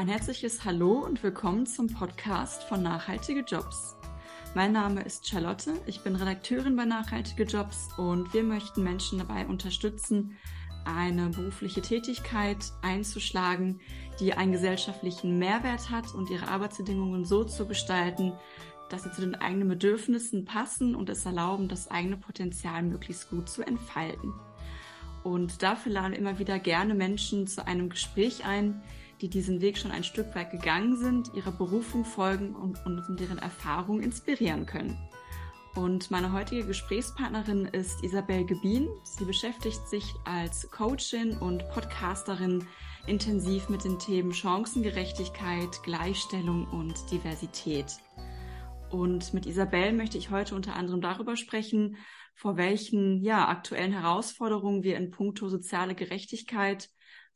Ein herzliches Hallo und willkommen zum Podcast von Nachhaltige Jobs. Mein Name ist Charlotte, ich bin Redakteurin bei Nachhaltige Jobs und wir möchten Menschen dabei unterstützen, eine berufliche Tätigkeit einzuschlagen, die einen gesellschaftlichen Mehrwert hat und ihre Arbeitsbedingungen so zu gestalten, dass sie zu den eigenen Bedürfnissen passen und es erlauben, das eigene Potenzial möglichst gut zu entfalten. Und dafür laden wir immer wieder gerne Menschen zu einem Gespräch ein, die diesen Weg schon ein Stück weit gegangen sind, ihrer Berufung folgen und, und deren Erfahrung inspirieren können. Und meine heutige Gesprächspartnerin ist Isabel Gebien. Sie beschäftigt sich als Coachin und Podcasterin intensiv mit den Themen Chancengerechtigkeit, Gleichstellung und Diversität. Und mit Isabel möchte ich heute unter anderem darüber sprechen, vor welchen ja, aktuellen Herausforderungen wir in puncto soziale Gerechtigkeit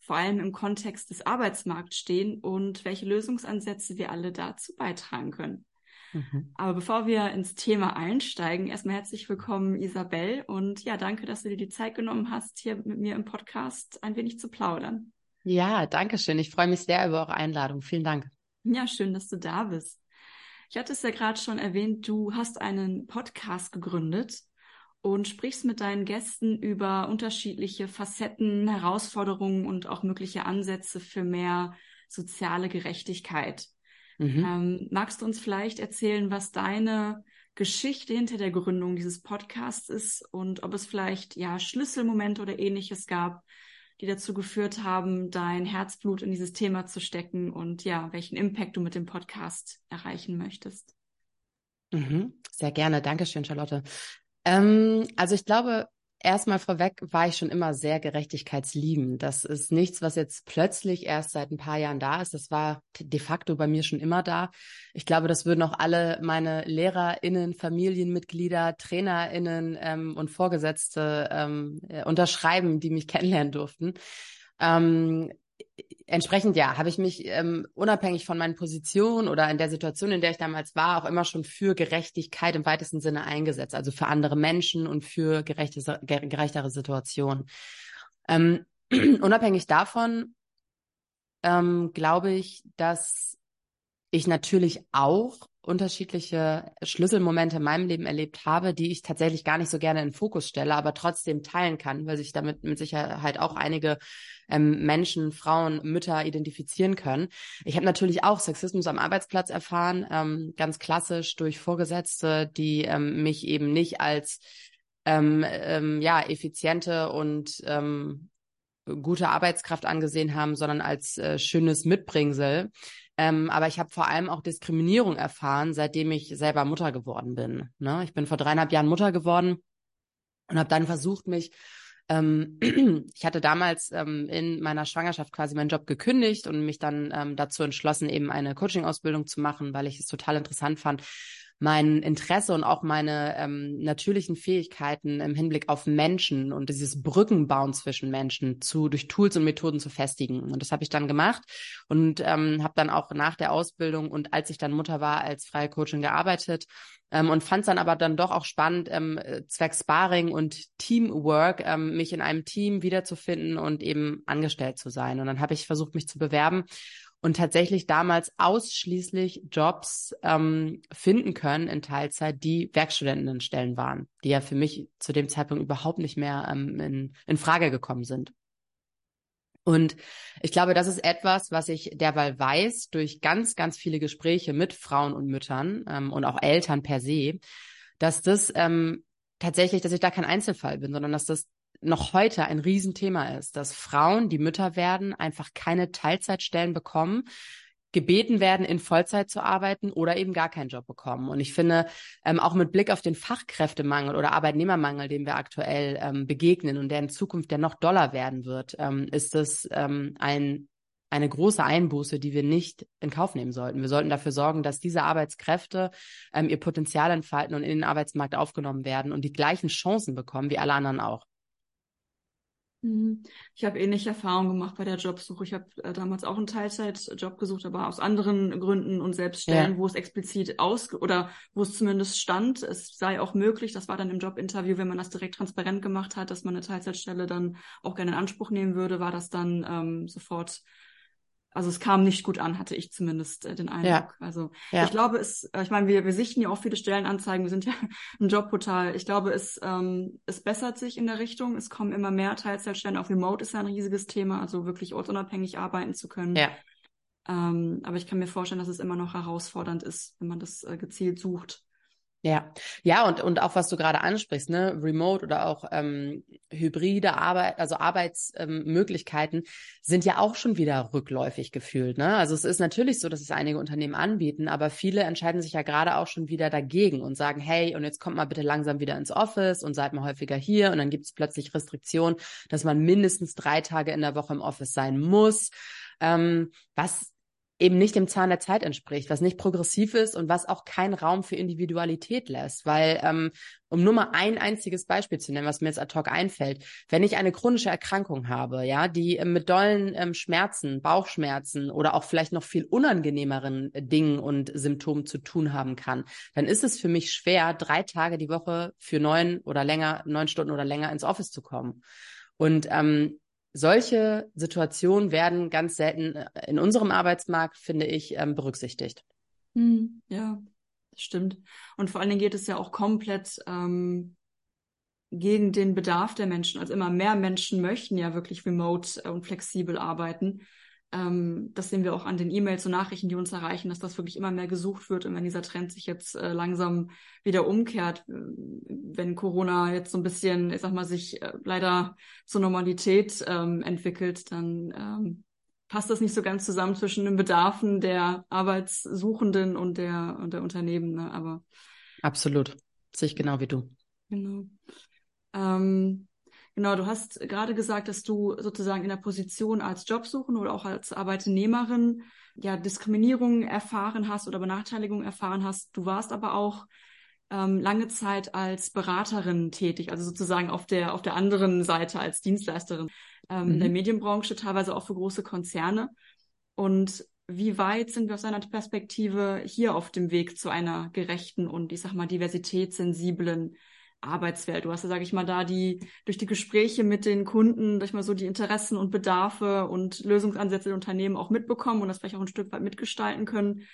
vor allem im Kontext des Arbeitsmarkts stehen und welche Lösungsansätze wir alle dazu beitragen können. Mhm. Aber bevor wir ins Thema einsteigen, erstmal herzlich willkommen, Isabel. Und ja, danke, dass du dir die Zeit genommen hast, hier mit mir im Podcast ein wenig zu plaudern. Ja, danke schön. Ich freue mich sehr über eure Einladung. Vielen Dank. Ja, schön, dass du da bist. Ich hatte es ja gerade schon erwähnt, du hast einen Podcast gegründet und sprichst mit deinen Gästen über unterschiedliche Facetten, Herausforderungen und auch mögliche Ansätze für mehr soziale Gerechtigkeit. Mhm. Ähm, magst du uns vielleicht erzählen, was deine Geschichte hinter der Gründung dieses Podcasts ist und ob es vielleicht ja Schlüsselmomente oder ähnliches gab, die dazu geführt haben, dein Herzblut in dieses Thema zu stecken und ja, welchen Impact du mit dem Podcast erreichen möchtest? Mhm. Sehr gerne. Dankeschön, Charlotte. Ähm, also ich glaube, erstmal vorweg war ich schon immer sehr gerechtigkeitsliebend. Das ist nichts, was jetzt plötzlich erst seit ein paar Jahren da ist. Das war de facto bei mir schon immer da. Ich glaube, das würden auch alle meine LehrerInnen, Familienmitglieder, TrainerInnen ähm, und Vorgesetzte ähm, äh, unterschreiben, die mich kennenlernen durften. Ähm, entsprechend ja, habe ich mich ähm, unabhängig von meinen Positionen oder in der Situation, in der ich damals war, auch immer schon für Gerechtigkeit im weitesten Sinne eingesetzt, also für andere Menschen und für gerechte, gerechtere Situationen. Ähm, unabhängig davon ähm, glaube ich, dass ich natürlich auch unterschiedliche Schlüsselmomente in meinem Leben erlebt habe, die ich tatsächlich gar nicht so gerne in den Fokus stelle, aber trotzdem teilen kann, weil sich damit mit Sicherheit auch einige ähm, Menschen, Frauen, Mütter identifizieren können. Ich habe natürlich auch Sexismus am Arbeitsplatz erfahren, ähm, ganz klassisch durch Vorgesetzte, die ähm, mich eben nicht als ähm, ähm, ja effiziente und ähm, gute Arbeitskraft angesehen haben, sondern als äh, schönes Mitbringsel. Ähm, aber ich habe vor allem auch Diskriminierung erfahren, seitdem ich selber Mutter geworden bin. Ne? Ich bin vor dreieinhalb Jahren Mutter geworden und habe dann versucht, mich ähm, ich hatte damals ähm, in meiner Schwangerschaft quasi meinen Job gekündigt und mich dann ähm, dazu entschlossen, eben eine Coaching-Ausbildung zu machen, weil ich es total interessant fand, mein Interesse und auch meine ähm, natürlichen Fähigkeiten im Hinblick auf Menschen und dieses Brückenbauen zwischen Menschen zu durch Tools und Methoden zu festigen. Und das habe ich dann gemacht und ähm, habe dann auch nach der Ausbildung und als ich dann Mutter war als freie Coachin gearbeitet ähm, und fand es dann aber dann doch auch spannend, ähm, zwecks Sparring und Teamwork, ähm, mich in einem Team wiederzufinden und eben angestellt zu sein. Und dann habe ich versucht, mich zu bewerben und tatsächlich damals ausschließlich Jobs ähm, finden können in Teilzeit, die Werkstudentenstellen waren, die ja für mich zu dem Zeitpunkt überhaupt nicht mehr ähm, in, in Frage gekommen sind. Und ich glaube, das ist etwas, was ich derweil weiß durch ganz, ganz viele Gespräche mit Frauen und Müttern ähm, und auch Eltern per se, dass das ähm, tatsächlich, dass ich da kein Einzelfall bin, sondern dass das noch heute ein Riesenthema ist, dass Frauen, die Mütter werden, einfach keine Teilzeitstellen bekommen, gebeten werden, in Vollzeit zu arbeiten oder eben gar keinen Job bekommen. Und ich finde, ähm, auch mit Blick auf den Fachkräftemangel oder Arbeitnehmermangel, dem wir aktuell ähm, begegnen und der in Zukunft ja noch doller werden wird, ähm, ist das ähm, ein eine große Einbuße, die wir nicht in Kauf nehmen sollten. Wir sollten dafür sorgen, dass diese Arbeitskräfte ähm, ihr Potenzial entfalten und in den Arbeitsmarkt aufgenommen werden und die gleichen Chancen bekommen wie alle anderen auch. Mhm. Ich habe ähnliche Erfahrungen gemacht bei der Jobsuche. Ich habe äh, damals auch einen Teilzeitjob gesucht, aber aus anderen Gründen und selbst Stellen, ja. wo es explizit aus oder wo es zumindest stand, es sei auch möglich. Das war dann im Jobinterview, wenn man das direkt transparent gemacht hat, dass man eine Teilzeitstelle dann auch gerne in Anspruch nehmen würde, war das dann ähm, sofort also es kam nicht gut an, hatte ich zumindest äh, den Eindruck. Ja. Also ja. ich glaube, es, äh, ich meine, wir, wir sichten ja auch viele Stellenanzeigen, wir sind ja ein Jobportal. Ich glaube, es, ähm, es bessert sich in der Richtung. Es kommen immer mehr Teilzeitstellen. Auch Remote ist ja ein riesiges Thema, also wirklich ortsunabhängig arbeiten zu können. Ja. Ähm, aber ich kann mir vorstellen, dass es immer noch herausfordernd ist, wenn man das äh, gezielt sucht. Ja, ja, und, und auch was du gerade ansprichst, ne, Remote oder auch ähm, hybride Arbeit, also Arbeitsmöglichkeiten ähm, sind ja auch schon wieder rückläufig gefühlt. Ne? Also es ist natürlich so, dass es einige Unternehmen anbieten, aber viele entscheiden sich ja gerade auch schon wieder dagegen und sagen, hey, und jetzt kommt mal bitte langsam wieder ins Office und seid mal häufiger hier und dann gibt es plötzlich Restriktionen, dass man mindestens drei Tage in der Woche im Office sein muss. Ähm, was eben nicht dem Zahn der Zeit entspricht, was nicht progressiv ist und was auch keinen Raum für Individualität lässt. Weil, ähm, um nur mal ein einziges Beispiel zu nennen, was mir jetzt ad hoc einfällt, wenn ich eine chronische Erkrankung habe, ja, die ähm, mit dollen ähm, Schmerzen, Bauchschmerzen oder auch vielleicht noch viel unangenehmeren äh, Dingen und Symptomen zu tun haben kann, dann ist es für mich schwer, drei Tage die Woche für neun oder länger, neun Stunden oder länger ins Office zu kommen. Und ähm, solche Situationen werden ganz selten äh, in unserem Arbeitsmarkt, finde ich, ähm, berücksichtigt. Hm, ja, stimmt. Und vor allen Dingen geht es ja auch komplett ähm, gegen den Bedarf der Menschen. Also immer mehr Menschen möchten ja wirklich remote äh, und flexibel arbeiten. Ähm, das sehen wir auch an den E-Mails und Nachrichten, die uns erreichen, dass das wirklich immer mehr gesucht wird. Und wenn dieser Trend sich jetzt äh, langsam wieder umkehrt, äh, wenn Corona jetzt so ein bisschen, ich sag mal, sich äh, leider zur Normalität ähm, entwickelt, dann ähm, passt das nicht so ganz zusammen zwischen den Bedarfen der Arbeitssuchenden und der, und der Unternehmen. Ne? Aber absolut, sehe ich genau wie du. Genau. Ähm, Genau, du hast gerade gesagt, dass du sozusagen in der Position als Jobsuchende oder auch als Arbeitnehmerin ja Diskriminierung erfahren hast oder Benachteiligung erfahren hast. Du warst aber auch ähm, lange Zeit als Beraterin tätig, also sozusagen auf der auf der anderen Seite als Dienstleisterin ähm, mhm. in der mhm. Medienbranche, teilweise auch für große Konzerne. Und wie weit sind wir aus deiner Perspektive hier auf dem Weg zu einer gerechten und ich sag mal diversitätssensiblen Arbeitswelt. Du hast ja, sage ich mal, da die durch die Gespräche mit den Kunden, durch mal so die Interessen und Bedarfe und Lösungsansätze der Unternehmen auch mitbekommen und das vielleicht auch ein Stück weit mitgestalten können.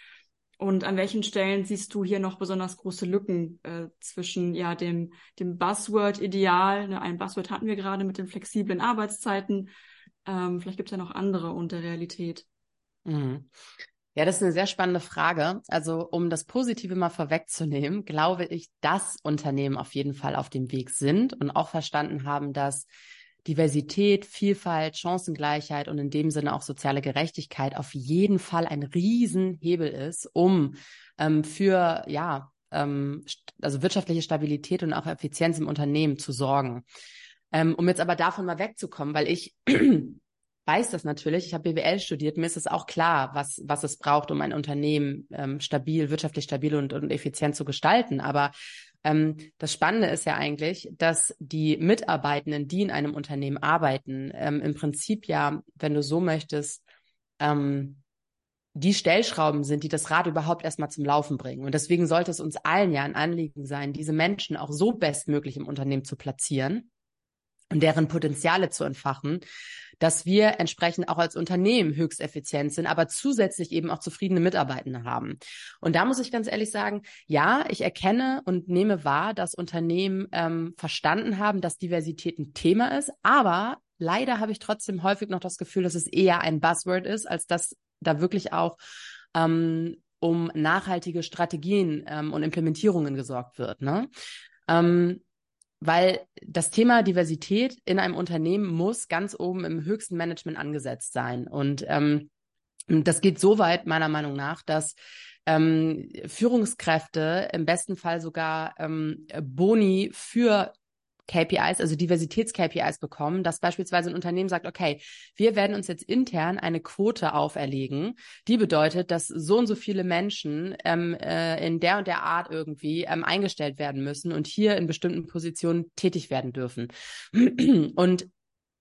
Und an welchen Stellen siehst du hier noch besonders große Lücken äh, zwischen ja dem dem Buzzword-Ideal? Ne, ein Buzzword hatten wir gerade mit den flexiblen Arbeitszeiten. Ähm, vielleicht gibt es ja noch andere und der Realität. Mhm. Ja, das ist eine sehr spannende Frage. Also, um das Positive mal vorwegzunehmen, glaube ich, dass Unternehmen auf jeden Fall auf dem Weg sind und auch verstanden haben, dass Diversität, Vielfalt, Chancengleichheit und in dem Sinne auch soziale Gerechtigkeit auf jeden Fall ein Riesenhebel ist, um ähm, für ja ähm, also wirtschaftliche Stabilität und auch Effizienz im Unternehmen zu sorgen. Ähm, um jetzt aber davon mal wegzukommen, weil ich weiß das natürlich. Ich habe BWL studiert. Mir ist es auch klar, was, was es braucht, um ein Unternehmen ähm, stabil, wirtschaftlich stabil und, und effizient zu gestalten. Aber ähm, das Spannende ist ja eigentlich, dass die Mitarbeitenden, die in einem Unternehmen arbeiten, ähm, im Prinzip ja, wenn du so möchtest, ähm, die Stellschrauben sind, die das Rad überhaupt erstmal zum Laufen bringen. Und deswegen sollte es uns allen ja ein Anliegen sein, diese Menschen auch so bestmöglich im Unternehmen zu platzieren und deren Potenziale zu entfachen, dass wir entsprechend auch als Unternehmen höchst effizient sind, aber zusätzlich eben auch zufriedene Mitarbeitende haben. Und da muss ich ganz ehrlich sagen, ja, ich erkenne und nehme wahr, dass Unternehmen ähm, verstanden haben, dass Diversität ein Thema ist, aber leider habe ich trotzdem häufig noch das Gefühl, dass es eher ein Buzzword ist, als dass da wirklich auch ähm, um nachhaltige Strategien ähm, und Implementierungen gesorgt wird. Ne? Ähm, weil das Thema Diversität in einem Unternehmen muss ganz oben im höchsten Management angesetzt sein. Und ähm, das geht so weit, meiner Meinung nach, dass ähm, Führungskräfte im besten Fall sogar ähm, Boni für KPIs, also Diversitäts-KPIs bekommen, dass beispielsweise ein Unternehmen sagt, okay, wir werden uns jetzt intern eine Quote auferlegen, die bedeutet, dass so und so viele Menschen ähm, äh, in der und der Art irgendwie ähm, eingestellt werden müssen und hier in bestimmten Positionen tätig werden dürfen. Und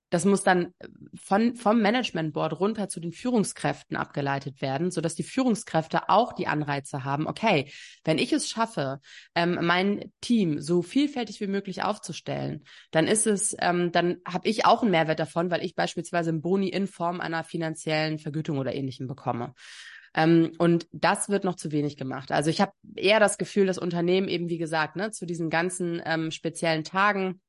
das muss dann von, vom Management Board runter zu den Führungskräften abgeleitet werden, sodass die Führungskräfte auch die Anreize haben, okay, wenn ich es schaffe, ähm, mein Team so vielfältig wie möglich aufzustellen, dann ist es, ähm, dann habe ich auch einen Mehrwert davon, weil ich beispielsweise einen Boni in Form einer finanziellen Vergütung oder ähnlichem bekomme. Ähm, und das wird noch zu wenig gemacht. Also ich habe eher das Gefühl, dass Unternehmen eben, wie gesagt, ne, zu diesen ganzen ähm, speziellen Tagen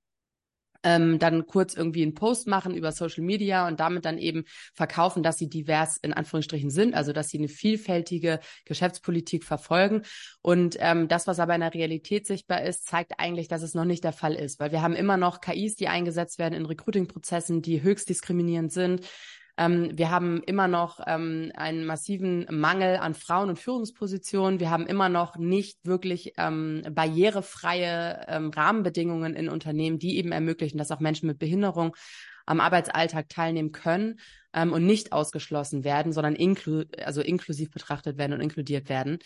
ähm, dann kurz irgendwie einen Post machen über Social Media und damit dann eben verkaufen, dass sie divers in Anführungsstrichen sind, also dass sie eine vielfältige Geschäftspolitik verfolgen. Und ähm, das, was aber in der Realität sichtbar ist, zeigt eigentlich, dass es noch nicht der Fall ist, weil wir haben immer noch KIs, die eingesetzt werden in Recruiting-Prozessen, die höchst diskriminierend sind. Ähm, wir haben immer noch ähm, einen massiven Mangel an Frauen- und Führungspositionen. Wir haben immer noch nicht wirklich ähm, barrierefreie ähm, Rahmenbedingungen in Unternehmen, die eben ermöglichen, dass auch Menschen mit Behinderung am Arbeitsalltag teilnehmen können ähm, und nicht ausgeschlossen werden, sondern inklu also inklusiv betrachtet werden und inkludiert werden.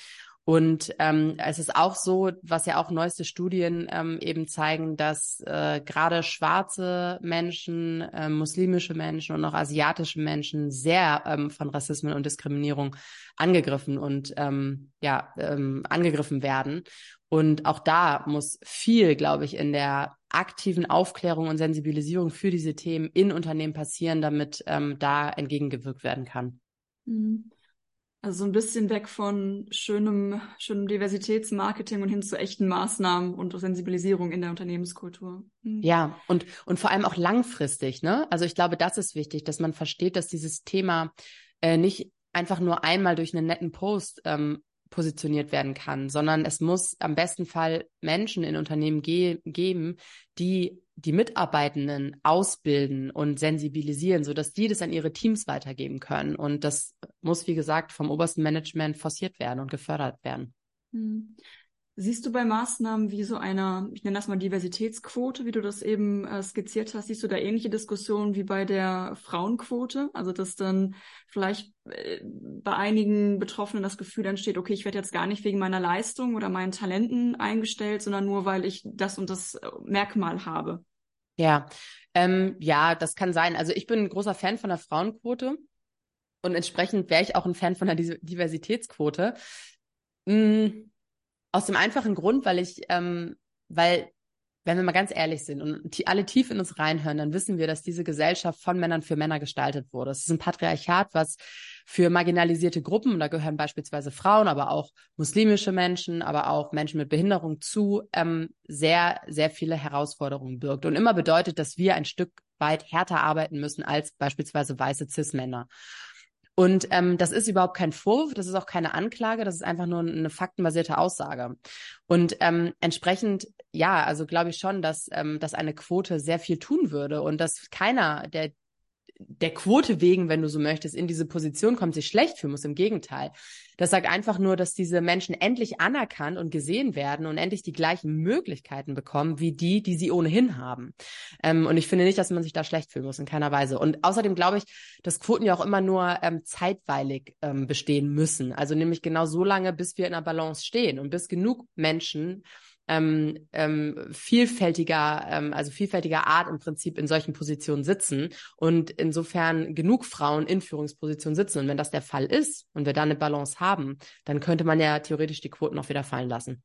Und ähm, es ist auch so, was ja auch neueste Studien ähm, eben zeigen, dass äh, gerade schwarze Menschen, äh, muslimische Menschen und auch asiatische Menschen sehr ähm, von Rassismen und Diskriminierung angegriffen und ähm, ja ähm, angegriffen werden. Und auch da muss viel, glaube ich, in der aktiven Aufklärung und Sensibilisierung für diese Themen in Unternehmen passieren, damit ähm, da entgegengewirkt werden kann. Mhm. Also so ein bisschen weg von schönem, schönem Diversitätsmarketing und hin zu echten Maßnahmen und Sensibilisierung in der Unternehmenskultur. Mhm. Ja, und, und vor allem auch langfristig, ne? Also ich glaube, das ist wichtig, dass man versteht, dass dieses Thema äh, nicht einfach nur einmal durch einen netten Post ähm, positioniert werden kann, sondern es muss am besten Fall Menschen in Unternehmen ge geben, die die Mitarbeitenden ausbilden und sensibilisieren, sodass die das an ihre Teams weitergeben können. Und das muss, wie gesagt, vom obersten Management forciert werden und gefördert werden. Siehst du bei Maßnahmen wie so einer, ich nenne das mal Diversitätsquote, wie du das eben äh, skizziert hast, siehst du da ähnliche Diskussionen wie bei der Frauenquote? Also dass dann vielleicht äh, bei einigen Betroffenen das Gefühl entsteht, okay, ich werde jetzt gar nicht wegen meiner Leistung oder meinen Talenten eingestellt, sondern nur weil ich das und das äh, Merkmal habe. Ja, ähm, ja, das kann sein. Also ich bin ein großer Fan von der Frauenquote und entsprechend wäre ich auch ein Fan von der Diversitätsquote. Hm aus dem einfachen Grund, weil ich, ähm, weil, wenn wir mal ganz ehrlich sind und alle tief in uns reinhören, dann wissen wir, dass diese Gesellschaft von Männern für Männer gestaltet wurde. Es ist ein Patriarchat, was für marginalisierte Gruppen, da gehören beispielsweise Frauen, aber auch muslimische Menschen, aber auch Menschen mit Behinderung zu, ähm, sehr, sehr viele Herausforderungen birgt und immer bedeutet, dass wir ein Stück weit härter arbeiten müssen als beispielsweise weiße Cis-Männer. Und ähm, das ist überhaupt kein Vorwurf, das ist auch keine Anklage, das ist einfach nur eine faktenbasierte Aussage. Und ähm, entsprechend, ja, also glaube ich schon, dass, ähm, dass eine Quote sehr viel tun würde und dass keiner der der Quote wegen, wenn du so möchtest, in diese Position kommt, sich schlecht fühlen muss. Im Gegenteil. Das sagt einfach nur, dass diese Menschen endlich anerkannt und gesehen werden und endlich die gleichen Möglichkeiten bekommen, wie die, die sie ohnehin haben. Ähm, und ich finde nicht, dass man sich da schlecht fühlen muss, in keiner Weise. Und außerdem glaube ich, dass Quoten ja auch immer nur ähm, zeitweilig ähm, bestehen müssen. Also nämlich genau so lange, bis wir in einer Balance stehen und bis genug Menschen ähm, ähm, vielfältiger, ähm, also vielfältiger Art im Prinzip in solchen Positionen sitzen und insofern genug Frauen in Führungspositionen sitzen. Und wenn das der Fall ist und wir da eine Balance haben, dann könnte man ja theoretisch die Quoten auch wieder fallen lassen.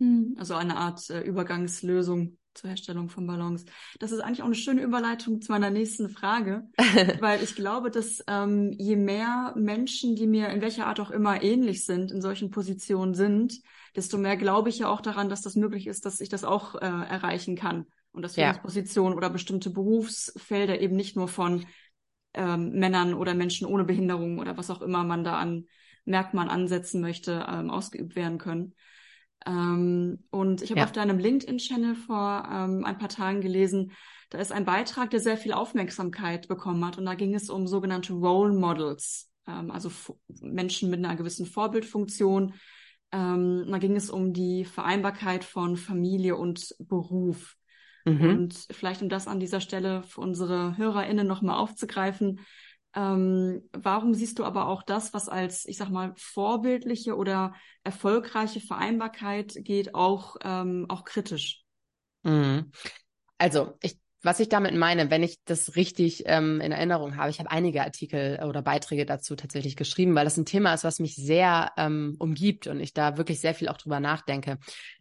Hm, also eine Art äh, Übergangslösung zur Herstellung von Balance. Das ist eigentlich auch eine schöne Überleitung zu meiner nächsten Frage, weil ich glaube, dass ähm, je mehr Menschen, die mir in welcher Art auch immer ähnlich sind, in solchen Positionen sind, desto mehr glaube ich ja auch daran, dass das möglich ist, dass ich das auch äh, erreichen kann. Und dass Führungspositionen ja. oder bestimmte Berufsfelder eben nicht nur von ähm, Männern oder Menschen ohne Behinderung oder was auch immer man da an Merkmalen ansetzen möchte, ähm, ausgeübt werden können. Ähm, und ich habe ja. auf deinem LinkedIn-Channel vor ähm, ein paar Tagen gelesen, da ist ein Beitrag, der sehr viel Aufmerksamkeit bekommen hat. Und da ging es um sogenannte Role Models, ähm, also Menschen mit einer gewissen Vorbildfunktion, ähm, da ging es um die Vereinbarkeit von Familie und Beruf. Mhm. Und vielleicht, um das an dieser Stelle für unsere HörerInnen nochmal aufzugreifen, ähm, warum siehst du aber auch das, was als, ich sag mal, vorbildliche oder erfolgreiche Vereinbarkeit geht, auch, ähm, auch kritisch? Mhm. Also, ich was ich damit meine, wenn ich das richtig ähm, in Erinnerung habe, ich habe einige Artikel oder Beiträge dazu tatsächlich geschrieben, weil das ein Thema ist, was mich sehr ähm, umgibt und ich da wirklich sehr viel auch drüber nachdenke.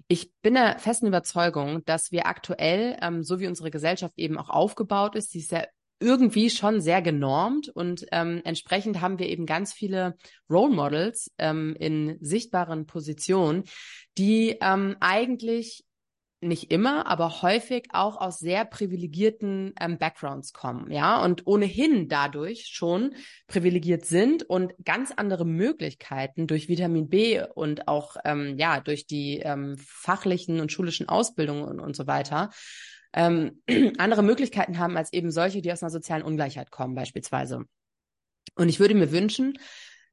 Ich bin der festen Überzeugung, dass wir aktuell, ähm, so wie unsere Gesellschaft eben auch aufgebaut ist, die ist ja irgendwie schon sehr genormt und ähm, entsprechend haben wir eben ganz viele Role Models ähm, in sichtbaren Positionen, die ähm, eigentlich nicht immer, aber häufig auch aus sehr privilegierten ähm, Backgrounds kommen, ja, und ohnehin dadurch schon privilegiert sind und ganz andere Möglichkeiten durch Vitamin B und auch ähm, ja durch die ähm, fachlichen und schulischen Ausbildungen und, und so weiter ähm, andere Möglichkeiten haben als eben solche, die aus einer sozialen Ungleichheit kommen beispielsweise. Und ich würde mir wünschen,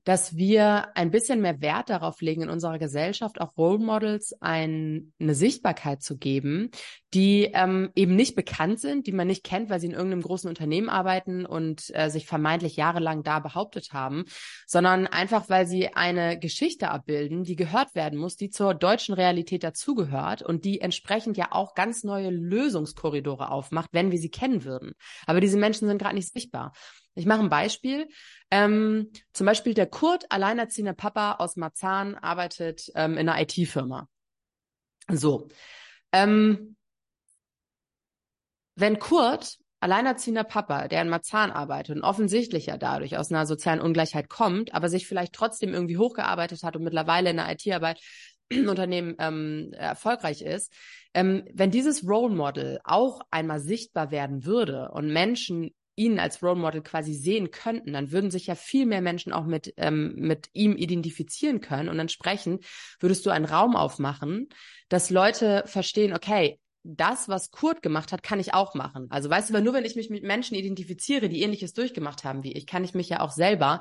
dass wir ein bisschen mehr Wert darauf legen, in unserer Gesellschaft auch Role Models ein, eine Sichtbarkeit zu geben, die ähm, eben nicht bekannt sind, die man nicht kennt, weil sie in irgendeinem großen Unternehmen arbeiten und äh, sich vermeintlich jahrelang da behauptet haben, sondern einfach, weil sie eine Geschichte abbilden, die gehört werden muss, die zur deutschen Realität dazugehört und die entsprechend ja auch ganz neue Lösungskorridore aufmacht, wenn wir sie kennen würden. Aber diese Menschen sind gerade nicht sichtbar. Ich mache ein Beispiel. Ähm, zum Beispiel der Kurt, alleinerziehender Papa aus Marzahn, arbeitet ähm, in einer IT-Firma. So. Ähm, wenn Kurt, alleinerziehender Papa, der in Marzahn arbeitet und offensichtlich ja dadurch aus einer sozialen Ungleichheit kommt, aber sich vielleicht trotzdem irgendwie hochgearbeitet hat und mittlerweile in der IT-Arbeit Unternehmen ähm, erfolgreich ist, ähm, wenn dieses Role Model auch einmal sichtbar werden würde und Menschen ihn als Role Model quasi sehen könnten, dann würden sich ja viel mehr Menschen auch mit, ähm, mit ihm identifizieren können und entsprechend würdest du einen Raum aufmachen, dass Leute verstehen, okay, das, was Kurt gemacht hat, kann ich auch machen. Also weißt du, nur wenn ich mich mit Menschen identifiziere, die ähnliches durchgemacht haben wie ich, kann ich mich ja auch selber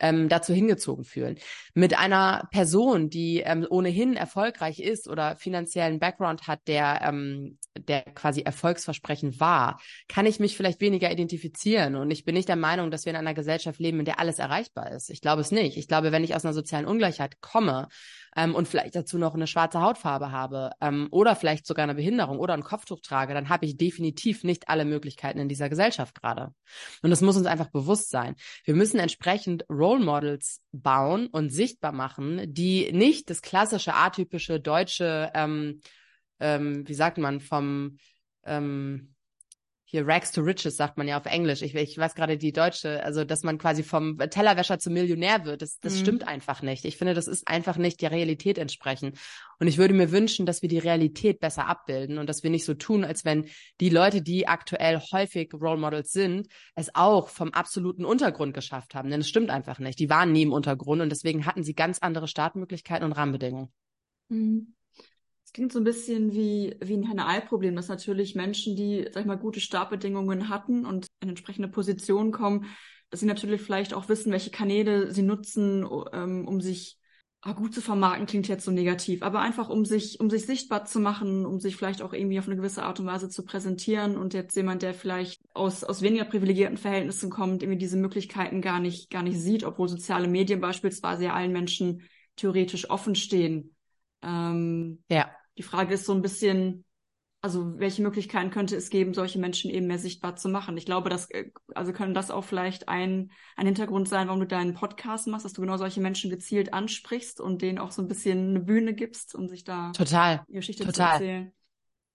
ähm, dazu hingezogen fühlen. Mit einer Person, die ähm, ohnehin erfolgreich ist oder finanziellen Background hat, der, ähm, der quasi erfolgsversprechend war, kann ich mich vielleicht weniger identifizieren. Und ich bin nicht der Meinung, dass wir in einer Gesellschaft leben, in der alles erreichbar ist. Ich glaube es nicht. Ich glaube, wenn ich aus einer sozialen Ungleichheit komme, ähm, und vielleicht dazu noch eine schwarze Hautfarbe habe ähm, oder vielleicht sogar eine Behinderung oder ein Kopftuch trage, dann habe ich definitiv nicht alle Möglichkeiten in dieser Gesellschaft gerade. Und das muss uns einfach bewusst sein. Wir müssen entsprechend Role Models bauen und sichtbar machen, die nicht das klassische, atypische deutsche, ähm, ähm, wie sagt man, vom ähm, hier Rags to Riches sagt man ja auf Englisch. Ich, ich weiß gerade die deutsche, also dass man quasi vom Tellerwäscher zum Millionär wird. Das, das mhm. stimmt einfach nicht. Ich finde, das ist einfach nicht der Realität entsprechend. Und ich würde mir wünschen, dass wir die Realität besser abbilden und dass wir nicht so tun, als wenn die Leute, die aktuell häufig Role Models sind, es auch vom absoluten Untergrund geschafft haben. Denn es stimmt einfach nicht. Die waren nie im Untergrund und deswegen hatten sie ganz andere Startmöglichkeiten und Rahmenbedingungen. Mhm. Es klingt so ein bisschen wie, wie ein Henne-Ei-Problem, dass natürlich Menschen, die, sag ich mal, gute Startbedingungen hatten und in entsprechende Positionen kommen, dass sie natürlich vielleicht auch wissen, welche Kanäle sie nutzen, ähm, um sich ah, gut zu vermarkten, klingt jetzt so negativ, aber einfach um sich, um sich sichtbar zu machen, um sich vielleicht auch irgendwie auf eine gewisse Art und Weise zu präsentieren und jetzt jemand, der vielleicht aus, aus weniger privilegierten Verhältnissen kommt, irgendwie diese Möglichkeiten gar nicht, gar nicht sieht, obwohl soziale Medien beispielsweise ja allen Menschen theoretisch offen stehen. Ähm, ja. Die Frage ist so ein bisschen, also welche Möglichkeiten könnte es geben, solche Menschen eben mehr sichtbar zu machen? Ich glaube, dass, äh, also können das auch vielleicht ein, ein Hintergrund sein, warum du deinen Podcast machst, dass du genau solche Menschen gezielt ansprichst und denen auch so ein bisschen eine Bühne gibst, um sich da Total. ihre Geschichte Total. zu erzählen.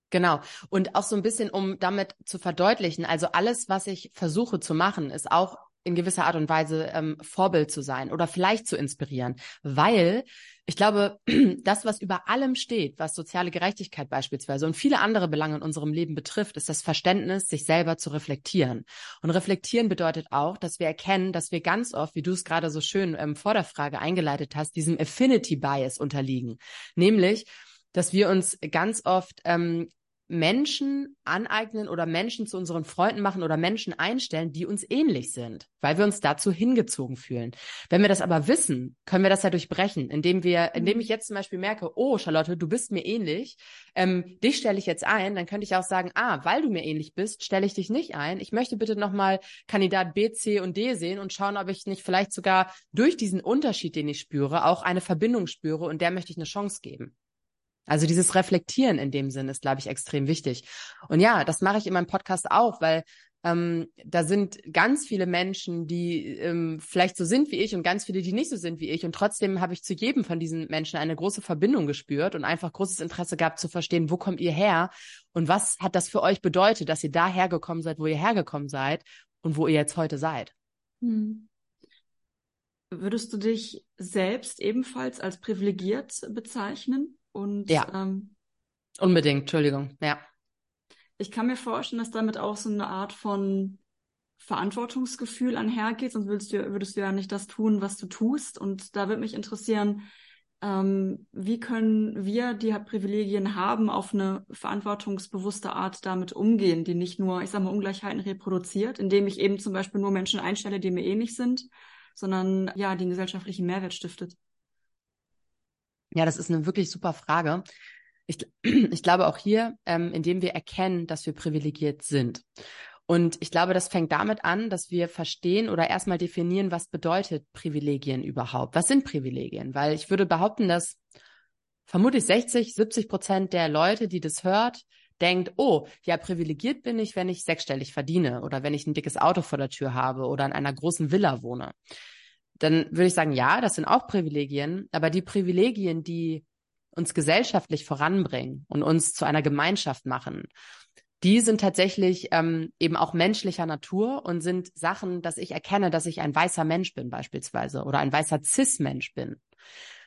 Genau. Und auch so ein bisschen, um damit zu verdeutlichen, also alles, was ich versuche zu machen, ist auch in gewisser Art und Weise ähm, Vorbild zu sein oder vielleicht zu inspirieren, weil ich glaube, das, was über allem steht, was soziale Gerechtigkeit beispielsweise und viele andere Belange in unserem Leben betrifft, ist das Verständnis, sich selber zu reflektieren. Und reflektieren bedeutet auch, dass wir erkennen, dass wir ganz oft, wie du es gerade so schön ähm, vor der Frage eingeleitet hast, diesem Affinity Bias unterliegen. Nämlich, dass wir uns ganz oft ähm, Menschen aneignen oder Menschen zu unseren Freunden machen oder Menschen einstellen, die uns ähnlich sind, weil wir uns dazu hingezogen fühlen. Wenn wir das aber wissen, können wir das ja durchbrechen, indem wir, indem ich jetzt zum Beispiel merke, oh Charlotte, du bist mir ähnlich, ähm, dich stelle ich jetzt ein, dann könnte ich auch sagen, ah, weil du mir ähnlich bist, stelle ich dich nicht ein. Ich möchte bitte nochmal Kandidat B, C und D sehen und schauen, ob ich nicht vielleicht sogar durch diesen Unterschied, den ich spüre, auch eine Verbindung spüre und der möchte ich eine Chance geben. Also dieses Reflektieren in dem Sinn ist, glaube ich, extrem wichtig. Und ja, das mache ich in meinem Podcast auch, weil ähm, da sind ganz viele Menschen, die ähm, vielleicht so sind wie ich und ganz viele, die nicht so sind wie ich. Und trotzdem habe ich zu jedem von diesen Menschen eine große Verbindung gespürt und einfach großes Interesse gehabt zu verstehen, wo kommt ihr her und was hat das für euch bedeutet, dass ihr da hergekommen seid, wo ihr hergekommen seid und wo ihr jetzt heute seid. Hm. Würdest du dich selbst ebenfalls als privilegiert bezeichnen? Und ja. Ähm, Unbedingt, Entschuldigung, ja ich kann mir vorstellen, dass damit auch so eine Art von Verantwortungsgefühl einhergeht, sonst würdest du, würdest du ja nicht das tun, was du tust. Und da würde mich interessieren, ähm, wie können wir, die Privilegien haben, auf eine verantwortungsbewusste Art damit umgehen, die nicht nur, ich sag mal, Ungleichheiten reproduziert, indem ich eben zum Beispiel nur Menschen einstelle, die mir ähnlich sind, sondern ja, den gesellschaftlichen Mehrwert stiftet. Ja, das ist eine wirklich super Frage. Ich, ich glaube auch hier, ähm, indem wir erkennen, dass wir privilegiert sind. Und ich glaube, das fängt damit an, dass wir verstehen oder erstmal definieren, was bedeutet Privilegien überhaupt? Was sind Privilegien? Weil ich würde behaupten, dass vermutlich 60, 70 Prozent der Leute, die das hört, denkt, oh, ja, privilegiert bin ich, wenn ich sechsstellig verdiene oder wenn ich ein dickes Auto vor der Tür habe oder in einer großen Villa wohne. Dann würde ich sagen, ja, das sind auch Privilegien, aber die Privilegien, die uns gesellschaftlich voranbringen und uns zu einer Gemeinschaft machen, die sind tatsächlich ähm, eben auch menschlicher Natur und sind Sachen, dass ich erkenne, dass ich ein weißer Mensch bin beispielsweise oder ein weißer Cis-Mensch bin,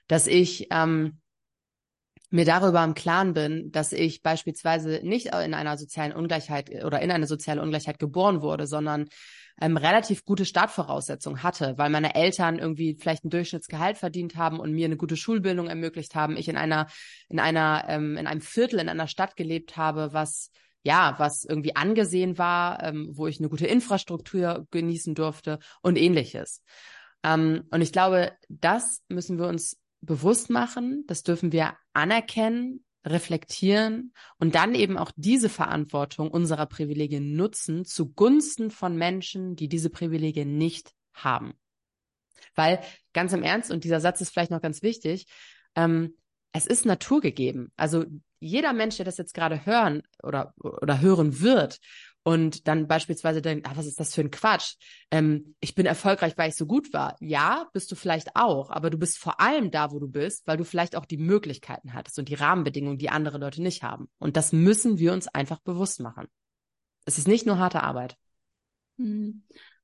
dass ich ähm, mir darüber im Klaren bin, dass ich beispielsweise nicht in einer sozialen Ungleichheit oder in eine soziale Ungleichheit geboren wurde, sondern ähm, relativ gute Startvoraussetzungen hatte, weil meine Eltern irgendwie vielleicht ein Durchschnittsgehalt verdient haben und mir eine gute Schulbildung ermöglicht haben. Ich in einer, in einer, ähm, in einem Viertel in einer Stadt gelebt habe, was ja, was irgendwie angesehen war, ähm, wo ich eine gute Infrastruktur genießen durfte und ähnliches. Ähm, und ich glaube, das müssen wir uns bewusst machen, das dürfen wir anerkennen reflektieren und dann eben auch diese Verantwortung unserer Privilegien nutzen zugunsten von Menschen, die diese Privilegien nicht haben. Weil ganz im Ernst, und dieser Satz ist vielleicht noch ganz wichtig, ähm, es ist naturgegeben. Also jeder Mensch, der das jetzt gerade hören oder, oder hören wird und dann beispielsweise denkt, ah, was ist das für ein Quatsch? Ähm, ich bin erfolgreich, weil ich so gut war. Ja, bist du vielleicht auch, aber du bist vor allem da, wo du bist, weil du vielleicht auch die Möglichkeiten hattest und die Rahmenbedingungen, die andere Leute nicht haben. Und das müssen wir uns einfach bewusst machen. Es ist nicht nur harte Arbeit.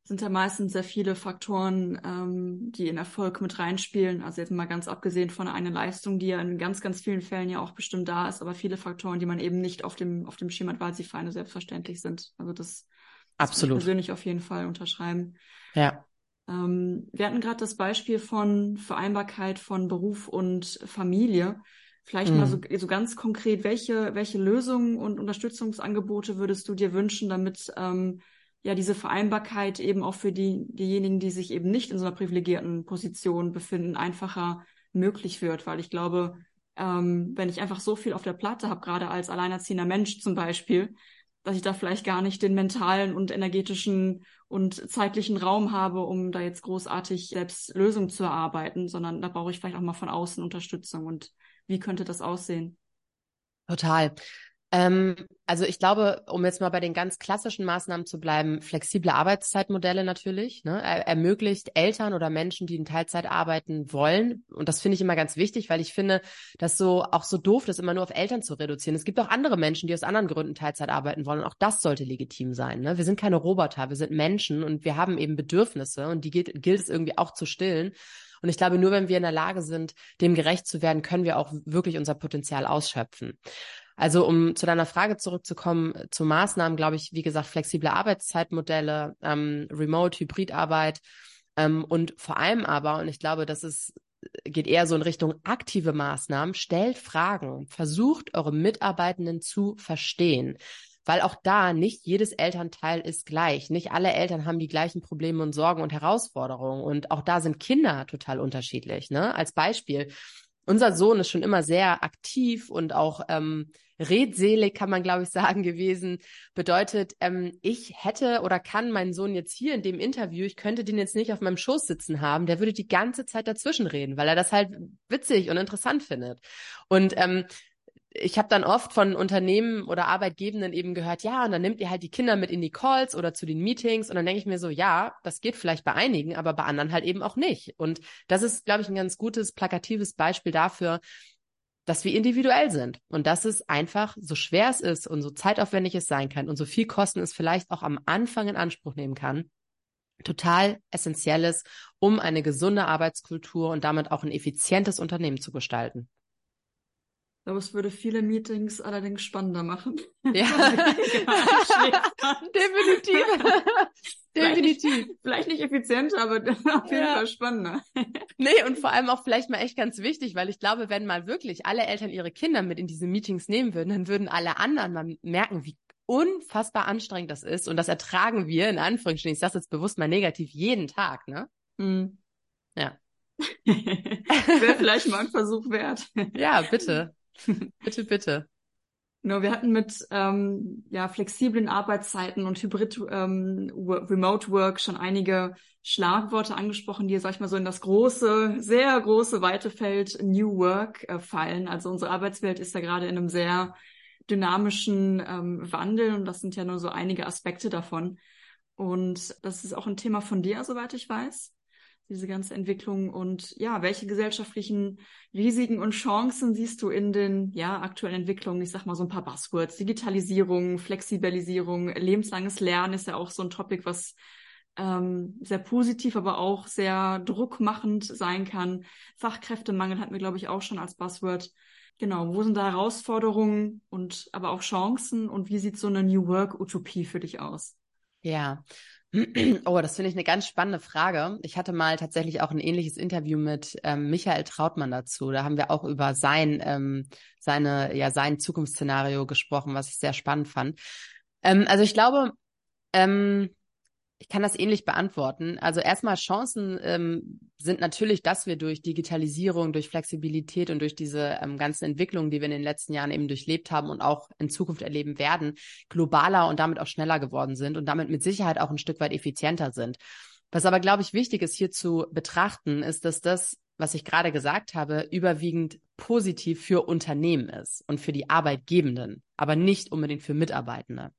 Mhm sind ja meistens sehr viele Faktoren, ähm, die in Erfolg mit reinspielen. Also jetzt mal ganz abgesehen von einer Leistung, die ja in ganz, ganz vielen Fällen ja auch bestimmt da ist, aber viele Faktoren, die man eben nicht auf dem, auf dem Schema weil sie feine selbstverständlich sind. Also das, das Absolut. ich persönlich auf jeden Fall unterschreiben. Ja. Ähm, wir hatten gerade das Beispiel von Vereinbarkeit von Beruf und Familie. Vielleicht mhm. mal so, so ganz konkret, welche, welche Lösungen und Unterstützungsangebote würdest du dir wünschen, damit ähm, ja diese Vereinbarkeit eben auch für die, diejenigen, die sich eben nicht in so einer privilegierten Position befinden, einfacher möglich wird. Weil ich glaube, ähm, wenn ich einfach so viel auf der Platte habe, gerade als alleinerziehender Mensch zum Beispiel, dass ich da vielleicht gar nicht den mentalen und energetischen und zeitlichen Raum habe, um da jetzt großartig selbst Lösungen zu erarbeiten, sondern da brauche ich vielleicht auch mal von außen Unterstützung. Und wie könnte das aussehen? Total. Ähm, also ich glaube, um jetzt mal bei den ganz klassischen Maßnahmen zu bleiben, flexible Arbeitszeitmodelle natürlich. Ne? Er ermöglicht Eltern oder Menschen, die in Teilzeit arbeiten wollen. Und das finde ich immer ganz wichtig, weil ich finde, dass so auch so doof ist, immer nur auf Eltern zu reduzieren. Es gibt auch andere Menschen, die aus anderen Gründen Teilzeit arbeiten wollen. Und auch das sollte legitim sein. Ne? Wir sind keine Roboter, wir sind Menschen und wir haben eben Bedürfnisse und die gilt, gilt es irgendwie auch zu stillen. Und ich glaube, nur wenn wir in der Lage sind, dem gerecht zu werden, können wir auch wirklich unser Potenzial ausschöpfen. Also um zu deiner Frage zurückzukommen, zu Maßnahmen, glaube ich, wie gesagt, flexible Arbeitszeitmodelle, ähm, Remote, Hybridarbeit ähm, und vor allem aber, und ich glaube, das ist geht eher so in Richtung aktive Maßnahmen, stellt Fragen, versucht eure Mitarbeitenden zu verstehen. Weil auch da nicht jedes Elternteil ist gleich. Nicht alle Eltern haben die gleichen Probleme und Sorgen und Herausforderungen. Und auch da sind Kinder total unterschiedlich. Ne? Als Beispiel, unser Sohn ist schon immer sehr aktiv und auch ähm, redselig, kann man glaube ich sagen, gewesen. Bedeutet, ähm, ich hätte oder kann meinen Sohn jetzt hier in dem Interview, ich könnte den jetzt nicht auf meinem Schoß sitzen haben, der würde die ganze Zeit dazwischen reden, weil er das halt witzig und interessant findet. Und ähm, ich habe dann oft von Unternehmen oder Arbeitgebenden eben gehört, ja, und dann nimmt ihr halt die Kinder mit in die Calls oder zu den Meetings und dann denke ich mir so, ja, das geht vielleicht bei einigen, aber bei anderen halt eben auch nicht. Und das ist, glaube ich, ein ganz gutes, plakatives Beispiel dafür, dass wir individuell sind und dass es einfach, so schwer es ist und so zeitaufwendig es sein kann und so viel Kosten es vielleicht auch am Anfang in Anspruch nehmen kann, total essentiell ist, um eine gesunde Arbeitskultur und damit auch ein effizientes Unternehmen zu gestalten. Ich glaube, es würde viele Meetings allerdings spannender machen. Ja, definitiv. Definitiv. Vielleicht nicht effizienter, aber auf jeden ja. Fall spannender. nee, und vor allem auch vielleicht mal echt ganz wichtig, weil ich glaube, wenn mal wirklich alle Eltern ihre Kinder mit in diese Meetings nehmen würden, dann würden alle anderen mal merken, wie unfassbar anstrengend das ist. Und das ertragen wir, in Anführungsstrichen, ich sage jetzt bewusst mal negativ, jeden Tag, ne? Mhm. Ja. Wäre vielleicht mal ein Versuch wert. ja, bitte. bitte, bitte. Genau, wir hatten mit ähm, ja, flexiblen Arbeitszeiten und Hybrid ähm, Remote Work schon einige Schlagworte angesprochen, die, sag ich mal, so in das große, sehr große, weite Feld New Work äh, fallen. Also unsere Arbeitswelt ist ja gerade in einem sehr dynamischen ähm, Wandel und das sind ja nur so einige Aspekte davon. Und das ist auch ein Thema von dir, soweit ich weiß diese ganze Entwicklung und ja, welche gesellschaftlichen Risiken und Chancen siehst du in den ja aktuellen Entwicklungen? Ich sag mal so ein paar Buzzwords: Digitalisierung, Flexibilisierung, lebenslanges Lernen ist ja auch so ein Topic, was ähm, sehr positiv, aber auch sehr druckmachend sein kann. Fachkräftemangel hatten wir, glaube ich, auch schon als Buzzword. Genau, wo sind da Herausforderungen und aber auch Chancen und wie sieht so eine New Work Utopie für dich aus? Ja, Oh, das finde ich eine ganz spannende Frage. Ich hatte mal tatsächlich auch ein ähnliches Interview mit ähm, Michael Trautmann dazu. Da haben wir auch über sein, ähm, seine, ja, sein Zukunftsszenario gesprochen, was ich sehr spannend fand. Ähm, also ich glaube, ähm, ich kann das ähnlich beantworten. Also erstmal Chancen ähm, sind natürlich, dass wir durch Digitalisierung, durch Flexibilität und durch diese ähm, ganzen Entwicklungen, die wir in den letzten Jahren eben durchlebt haben und auch in Zukunft erleben werden, globaler und damit auch schneller geworden sind und damit mit Sicherheit auch ein Stück weit effizienter sind. Was aber, glaube ich, wichtig ist hier zu betrachten, ist, dass das was ich gerade gesagt habe, überwiegend positiv für Unternehmen ist und für die Arbeitgebenden, aber nicht unbedingt für Mitarbeitende.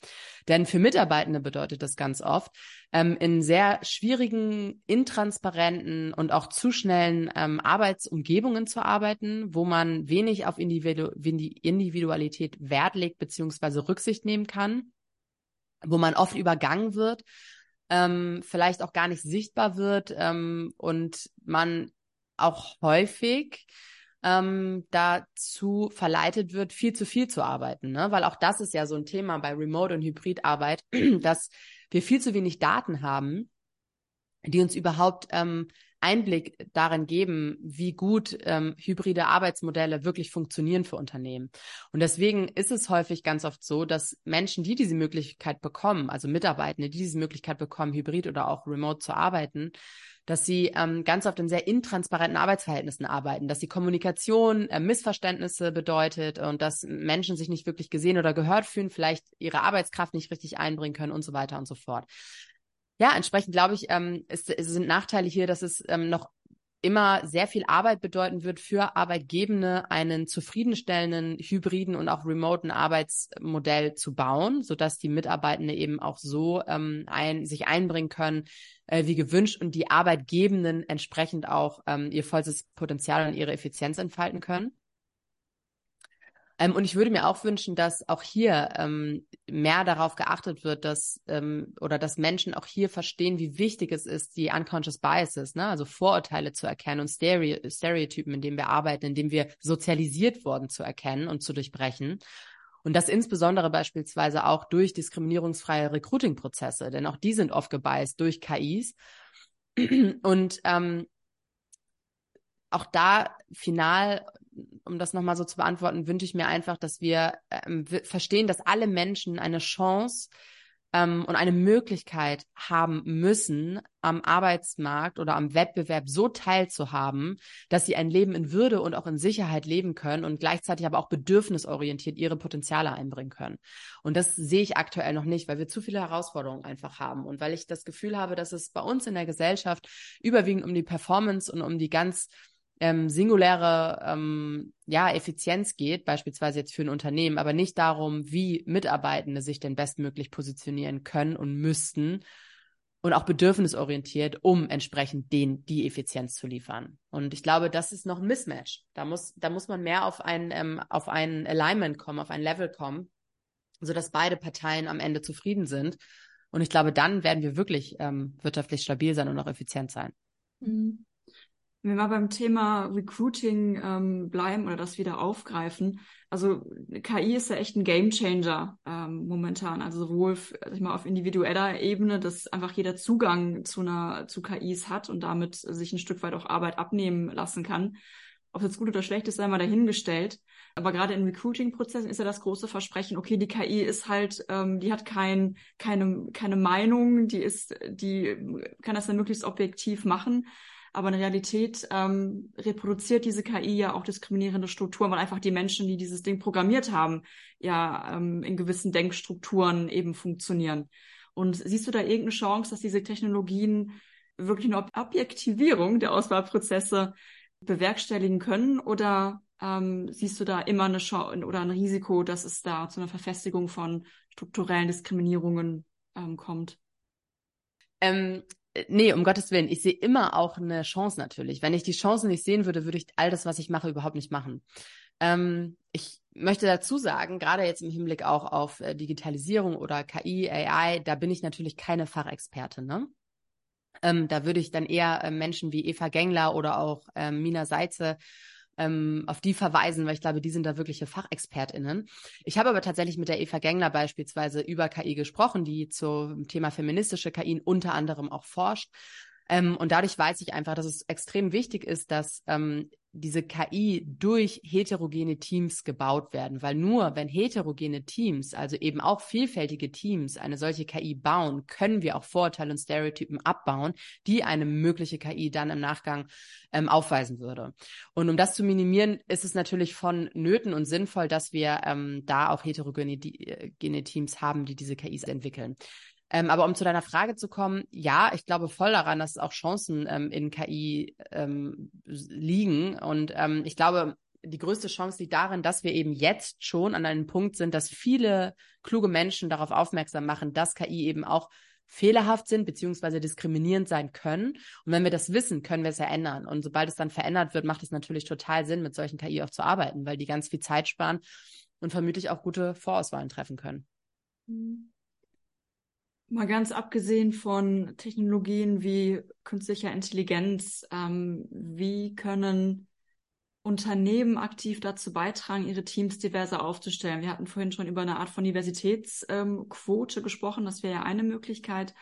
Denn für Mitarbeitende bedeutet das ganz oft, ähm, in sehr schwierigen, intransparenten und auch zu schnellen ähm, Arbeitsumgebungen zu arbeiten, wo man wenig auf Individu Individualität Wert legt beziehungsweise Rücksicht nehmen kann, wo man oft übergangen wird ähm, vielleicht auch gar nicht sichtbar wird ähm, und man auch häufig ähm, dazu verleitet wird, viel zu viel zu arbeiten, ne? Weil auch das ist ja so ein Thema bei Remote- und Hybridarbeit, dass wir viel zu wenig Daten haben, die uns überhaupt ähm, Einblick darin geben, wie gut ähm, hybride Arbeitsmodelle wirklich funktionieren für Unternehmen. Und deswegen ist es häufig ganz oft so, dass Menschen, die diese Möglichkeit bekommen, also Mitarbeitende, die diese Möglichkeit bekommen, hybrid oder auch remote zu arbeiten, dass sie ähm, ganz oft in sehr intransparenten Arbeitsverhältnissen arbeiten, dass die Kommunikation äh, Missverständnisse bedeutet und dass Menschen sich nicht wirklich gesehen oder gehört fühlen, vielleicht ihre Arbeitskraft nicht richtig einbringen können und so weiter und so fort. Ja, entsprechend glaube ich, ähm, es, es sind Nachteile hier, dass es ähm, noch immer sehr viel Arbeit bedeuten wird für Arbeitgebende, einen zufriedenstellenden hybriden und auch remoten Arbeitsmodell zu bauen, sodass die Mitarbeitenden eben auch so ähm, ein, sich einbringen können, äh, wie gewünscht und die Arbeitgebenden entsprechend auch ähm, ihr vollstes Potenzial und ihre Effizienz entfalten können. Ähm, und ich würde mir auch wünschen, dass auch hier ähm, mehr darauf geachtet wird, dass ähm, oder dass Menschen auch hier verstehen, wie wichtig es ist, die unconscious biases, ne, also Vorurteile zu erkennen und Stereo Stereotypen, in denen wir arbeiten, in denen wir sozialisiert worden zu erkennen und zu durchbrechen. Und das insbesondere beispielsweise auch durch diskriminierungsfreie Recruiting-Prozesse, denn auch die sind oft gebiased durch KIs. Und ähm, auch da final um das nochmal so zu beantworten, wünsche ich mir einfach, dass wir ähm, verstehen, dass alle Menschen eine Chance ähm, und eine Möglichkeit haben müssen, am Arbeitsmarkt oder am Wettbewerb so teilzuhaben, dass sie ein Leben in Würde und auch in Sicherheit leben können und gleichzeitig aber auch bedürfnisorientiert ihre Potenziale einbringen können. Und das sehe ich aktuell noch nicht, weil wir zu viele Herausforderungen einfach haben und weil ich das Gefühl habe, dass es bei uns in der Gesellschaft überwiegend um die Performance und um die ganz ähm, singuläre ähm, ja, Effizienz geht, beispielsweise jetzt für ein Unternehmen, aber nicht darum, wie Mitarbeitende sich denn bestmöglich positionieren können und müssten und auch bedürfnisorientiert, um entsprechend den, die Effizienz zu liefern. Und ich glaube, das ist noch ein Mismatch. Da muss, da muss man mehr auf ein, ähm, auf ein Alignment kommen, auf ein Level kommen, sodass beide Parteien am Ende zufrieden sind. Und ich glaube, dann werden wir wirklich ähm, wirtschaftlich stabil sein und auch effizient sein. Mhm. Wenn wir beim Thema Recruiting ähm, bleiben oder das wieder aufgreifen, also KI ist ja echt ein Gamechanger ähm, momentan. Also sowohl sag ich mal, auf individueller Ebene, dass einfach jeder Zugang zu einer zu KIs hat und damit sich ein Stück weit auch Arbeit abnehmen lassen kann. Ob das gut oder schlecht ist, sei mal dahingestellt. Aber gerade in Recruiting-Prozessen ist ja das große Versprechen, okay, die KI ist halt, ähm, die hat kein, keine, keine Meinung, die ist, die kann das dann möglichst objektiv machen. Aber in Realität ähm, reproduziert diese KI ja auch diskriminierende Strukturen, weil einfach die Menschen, die dieses Ding programmiert haben, ja ähm, in gewissen Denkstrukturen eben funktionieren. Und siehst du da irgendeine Chance, dass diese Technologien wirklich eine Objektivierung der Auswahlprozesse bewerkstelligen können? Oder ähm, siehst du da immer eine Chance oder ein Risiko, dass es da zu einer Verfestigung von strukturellen Diskriminierungen ähm, kommt? Ähm, nee, um Gottes Willen, ich sehe immer auch eine Chance natürlich. Wenn ich die Chancen nicht sehen würde, würde ich all das, was ich mache, überhaupt nicht machen. Ähm, ich möchte dazu sagen, gerade jetzt im Hinblick auch auf äh, Digitalisierung oder KI, AI, da bin ich natürlich keine Fachexpertin. Ne? Ähm, da würde ich dann eher äh, Menschen wie Eva Gengler oder auch äh, Mina Seitze ähm, auf die verweisen, weil ich glaube, die sind da wirkliche FachexpertInnen. Ich habe aber tatsächlich mit der Eva Gengler beispielsweise über KI gesprochen, die zum Thema feministische KI unter anderem auch forscht. Ähm, und dadurch weiß ich einfach, dass es extrem wichtig ist, dass ähm, diese KI durch heterogene Teams gebaut werden, weil nur wenn heterogene Teams, also eben auch vielfältige Teams, eine solche KI bauen, können wir auch Vorurteile und Stereotypen abbauen, die eine mögliche KI dann im Nachgang ähm, aufweisen würde. Und um das zu minimieren, ist es natürlich von Nöten und sinnvoll, dass wir ähm, da auch heterogene äh, Teams haben, die diese KIs entwickeln. Ähm, aber um zu deiner Frage zu kommen, ja, ich glaube voll daran, dass auch Chancen ähm, in KI ähm, liegen. Und ähm, ich glaube, die größte Chance liegt darin, dass wir eben jetzt schon an einem Punkt sind, dass viele kluge Menschen darauf aufmerksam machen, dass KI eben auch fehlerhaft sind beziehungsweise diskriminierend sein können. Und wenn wir das wissen, können wir es ja ändern. Und sobald es dann verändert wird, macht es natürlich total Sinn, mit solchen KI auch zu arbeiten, weil die ganz viel Zeit sparen und vermutlich auch gute Vorauswahlen treffen können. Mhm. Mal ganz abgesehen von Technologien wie künstlicher Intelligenz, ähm, wie können Unternehmen aktiv dazu beitragen, ihre Teams diverser aufzustellen? Wir hatten vorhin schon über eine Art von Diversitätsquote ähm, gesprochen. Das wäre ja eine Möglichkeit.